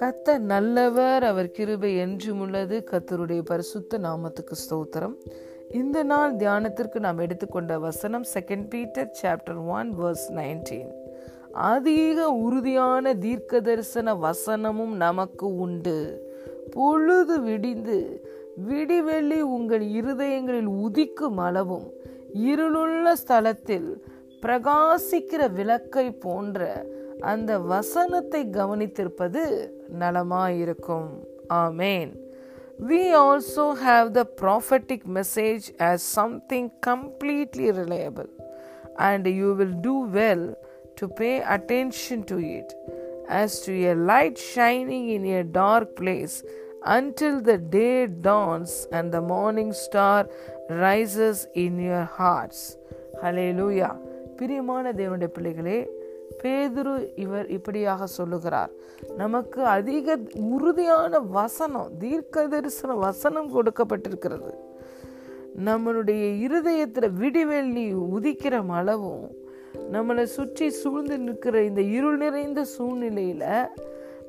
கத்த நல்லவர் அவர் கிருபை என்றும் உள்ளது. கத்தருடைய பரிசுத்த நாமத்துக்கு ஸ்தோத்திரம். இந்த நாள் தியானத்திற்கு நாம் எடுத்துக்கொண்ட வசனம் second Peter chapter one verse nineteen அதிக உறுதியான தீர்க்க தரிசன வசனமும் நமக்கு உண்டு. பொழுது விடிந்து விடிவெள்ளி உங்கள் இருதயங்களில் உதிக்கும் அளவும் இருளுள்ள ஸ்தலத்தில் பிரகாசிக்கிற விளக்கை போன்ற அந்த வசனத்தை கவனித்திருப்பது நலமாயிருக்கும் ஆமேன் We also have the prophetic message as something completely reliable, and you will do well to pay attention to it, as to a light shining in a dark place until the day dawns and the morning star rises in your hearts. Hallelujah. பிரியமான தேவனுடைய பிள்ளைகளே பேதுரு இவர் இப்படியாக சொல்லுகிறார். நமக்கு அதிக உறுதியான வசனம் தீர்க்க தரிசன வசனம் கொடுக்கப்பட்டிருக்கிறது. நம்மளுடைய இருதயத்தில் விடிவெள்ளி உதிக்கிற அளவும் நம்மளை சுற்றி சூழ்ந்து நிற்கிற இந்த இருள் நிறைந்த சூழ்நிலையில்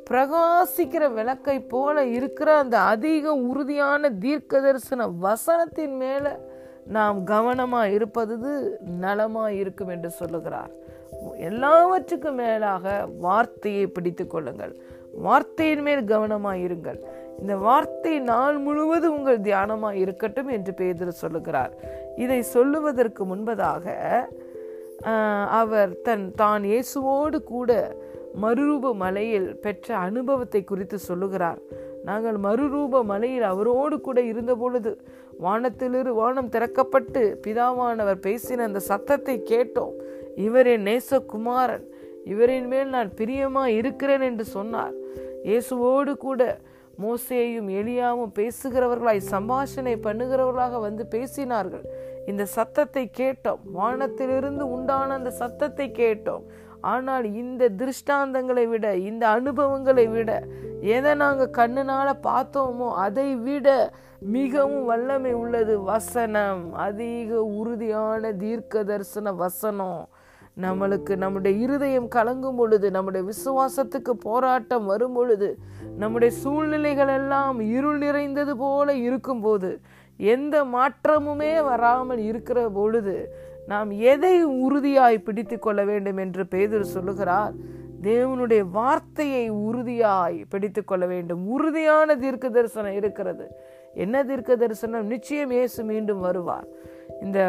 பிரகாசிக்கிற விளக்கை போல இருக்கிற அந்த அதிக உறுதியான தீர்க்க தரிசன வசனத்தின் மேலே நாம் கவனமா இருப்பது நலமா இருக்கும் என்று சொல்லுகிறார். எல்லாவற்றுக்கும் மேலாக வார்த்தையை பிடித்து கொள்ளுங்கள். வார்த்தையின் மேல் கவனமாக இருங்கள். இந்த வார்த்தை நாள் முழுவதும் உங்கள் தியானமாக இருக்கட்டும் என்று பேதர் சொல்லுகிறார். இதை சொல்லுவதற்கு முன்பதாக அவர் தன் தான் இயேசுவோடு கூட மறுரூப மலையில் பெற்ற அனுபவத்தை குறித்து சொல்லுகிறார். நாங்கள் மறுரூப மலையில் அவரோடு கூட இருந்த பொழுது வானத்திலிரு வானம் திறக்கப்பட்டு பிதாவானவர் பேசின அந்த சத்தத்தை கேட்டோம். இவரே நேசகுமாரன். இவரின் மேல் நான் பிரியமா இருக்கிறேன் என்று சொன்னார். இயேசுவோடு கூட மோசேயும் எளியாவும் பேசுகிறவர்களாய் சம்பாஷணை பண்ணுகிறவர்களாக வந்து பேசினார்கள். இந்த சத்தத்தை கேட்டோம். வானத்திலிருந்து உண்டான அந்த சத்தத்தை கேட்டோம். ஆனால் இந்த திருஷ்டாந்தங்களை விட இந்த அனுபவங்களை விட எதை நாங்கள் கண்ணுனால பார்த்தோமோ அதை விட மிகவும் வல்லமை உள்ளது வசனம். அதிக உறுதியான தீர்க்க தரிசன வசனம். நம்மளுக்கு நம்முடைய இருதயம் கலங்கும் பொழுது நம்முடைய விசுவாசத்துக்கு போராட்டம் வரும் பொழுது நம்முடைய சூழ்நிலைகள் எல்லாம் இருள் நிறைந்தது போல இருக்கும்போது எந்த மாற்றமுமே வராமல் இருக்கிற பொழுது நாம் எதை உறுதியாய் பிடித்து கொள்ள வேண்டும் என்று பேதர் சொல்லுகிறார்? தேவனுடைய வார்த்தையை உறுதியாய் பிடித்து கொள்ள வேண்டும். உறுதியான தீர்க்க தரிசனம் இருக்கிறது. என்ன தீர்க்க தரிசனம் நிச்சயம் இயேசு மீண்டும் வருவார். இந்த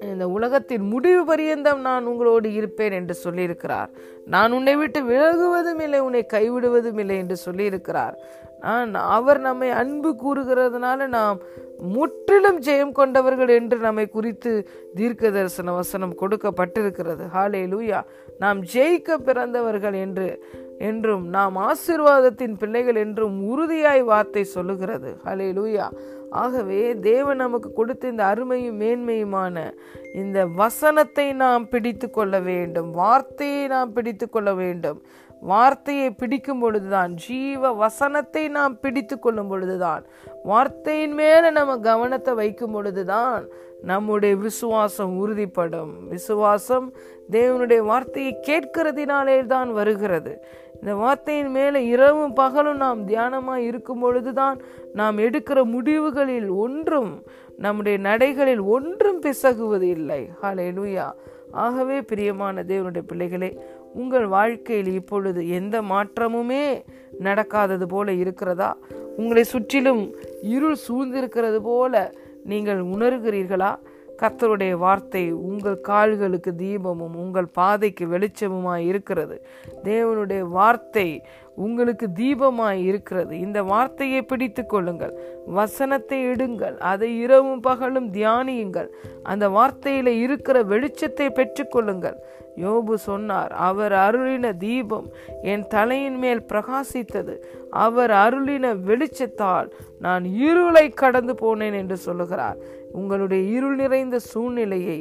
இந்த உலகத்தின் முடிவு பரியந்தம் நான் உங்களோடு இருப்பேன் என்று சொல்லியிருக்கிறார். நான் உன்னை விட்டு விலகுவதும் இல்லை உன்னை கைவிடுவதும் இல்லை என்று சொல்லியிருக்கிறார். நான் அவர் நம்மை அன்பு கூறுகிறதுனால நாம் முற்றிலும் ஜெயம் கொண்டவர்கள் என்று நம்மை குறித்து தீர்க்க தரிசன வசனம் கொடுக்கப்பட்டிருக்கிறது. ஹாலே லூயா நாம் ஜெயிக்க பிறந்தவர்கள் என்று என்றும் நாம் ஆசிர்வாதத்தின் பிள்ளைகள் என்றும் உறுதியாய் வார்த்தை சொல்லுகிறது. ஹலே லூயா ஆகவே தேவன் நமக்கு கொடுத்த இந்த அருமையும் மேன்மையுமான இந்த வசனத்தை நாம் பிடித்து கொள்ள வேண்டும். வார்த்தையை நாம் பிடித்து கொள்ள வேண்டும். வார்த்தையை பிடிக்கும் பொழுதுதான் ஜீவ வசனத்தை நாம் பிடித்து கொள்ளும் பொழுதுதான் வார்த்தையின் மேல நம்ம கவனத்தை வைக்கும் பொழுதுதான் நம்முடைய விசுவாசம் உறுதிப்படும். விசுவாசம் தேவனுடைய வார்த்தையை கேட்கிறதினாலே தான் வருகிறது. இந்த வார்த்தையின் மேலே இரவும் பகலும் நாம் தியானமாக இருக்கும் பொழுதுதான் நாம் எடுக்கிற முடிவுகளில் ஒன்றும் நம்முடைய நடைகளில் ஒன்றும் பிசகுவது இல்லை. ஹலே லூயா ஆகவே பிரியமான தேவனுடைய பிள்ளைகளே உங்கள் வாழ்க்கையில் இப்பொழுது எந்த மாற்றமுமே நடக்காதது போல இருக்கிறதா? உங்களை சுற்றிலும் இருள் சூழ்ந்திருக்கிறது போல நீங்கள் உணர்கிறீர்களா? கர்த்தருடைய வார்த்தை உங்கள் கால்களுக்கு தீபமும் உங்கள் பாதைக்கு வெளிச்சமுமாய் இருக்கிறது. தேவனுடைய வார்த்தை உங்களுக்கு தீபமாய் இருக்கிறது. இந்த வார்த்தையை பிடித்து கொள்ளுங்கள். வசனத்தை எடுங்கள் அதை இரவும் பகலும் தியானியுங்கள். அந்த வார்த்தையில இருக்கிற வெளிச்சத்தை பெற்றுக்கொள்ளுங்கள் யோபு சொன்னார் அவர் அருளின தீபம் என் தலையின் மேல் பிரகாசித்தது. அவர் அருளின வெளிச்சத்தால் நான் இருளை கடந்து போனேன் என்று சொல்லுகிறார். உங்களுடைய இருள் நிறைந்த சூழ்நிலையை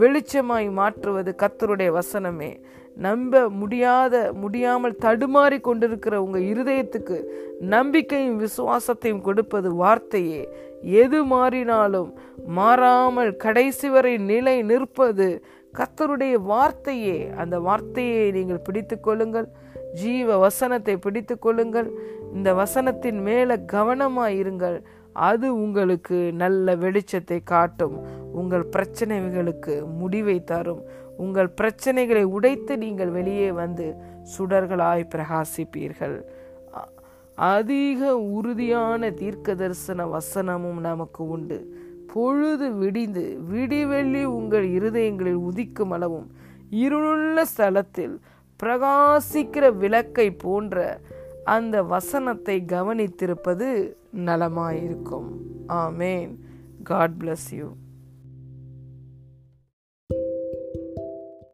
வெளிச்சமாய் மாற்றுவது கத்தருடைய வசனமே. நம்ப முடியாத முடியாமல் தடுமாறி கொண்டிருக்கிற உங்க இருதயத்துக்கு நம்பிக்கையும் விசுவாசத்தையும் கொடுப்பது வார்த்தையே. எது மாறினாலும் மாறாமல் கடைசி வரை நிலை நிற்பது கத்தருடைய வார்த்தையே. அந்த வார்த்தையை நீங்கள் பிடித்து கொள்ளுங்கள். ஜீவ வசனத்தை பிடித்து கொள்ளுங்கள். இந்த வசனத்தின் மேல கவனமாயிருங்கள் இருங்கள். அது உங்களுக்கு நல்ல வெளிச்சத்தை காட்டும். உங்கள் பிரச்சனைகளுக்கு முடிவை தரும். உங்கள் பிரச்சனைகளை உடைத்து நீங்கள் வெளியே வந்து சுடர்களாய் பிரகாசிப்பீர்கள். அதிக உறுதியான தீர்க்க தரிசன வசனமும் நமக்கு உண்டு. பொழுது விடிந்து விடிவெள்ளி உங்கள் இருதயங்களில் உதிக்கும் அளவும் இருளுள்ள ஸ்தலத்தில் பிரகாசிக்கிற விளக்கை போன்ற அந்த வசனத்தை கவனித்திருப்பது நலமாயிருக்கும். ஆமேன். God bless you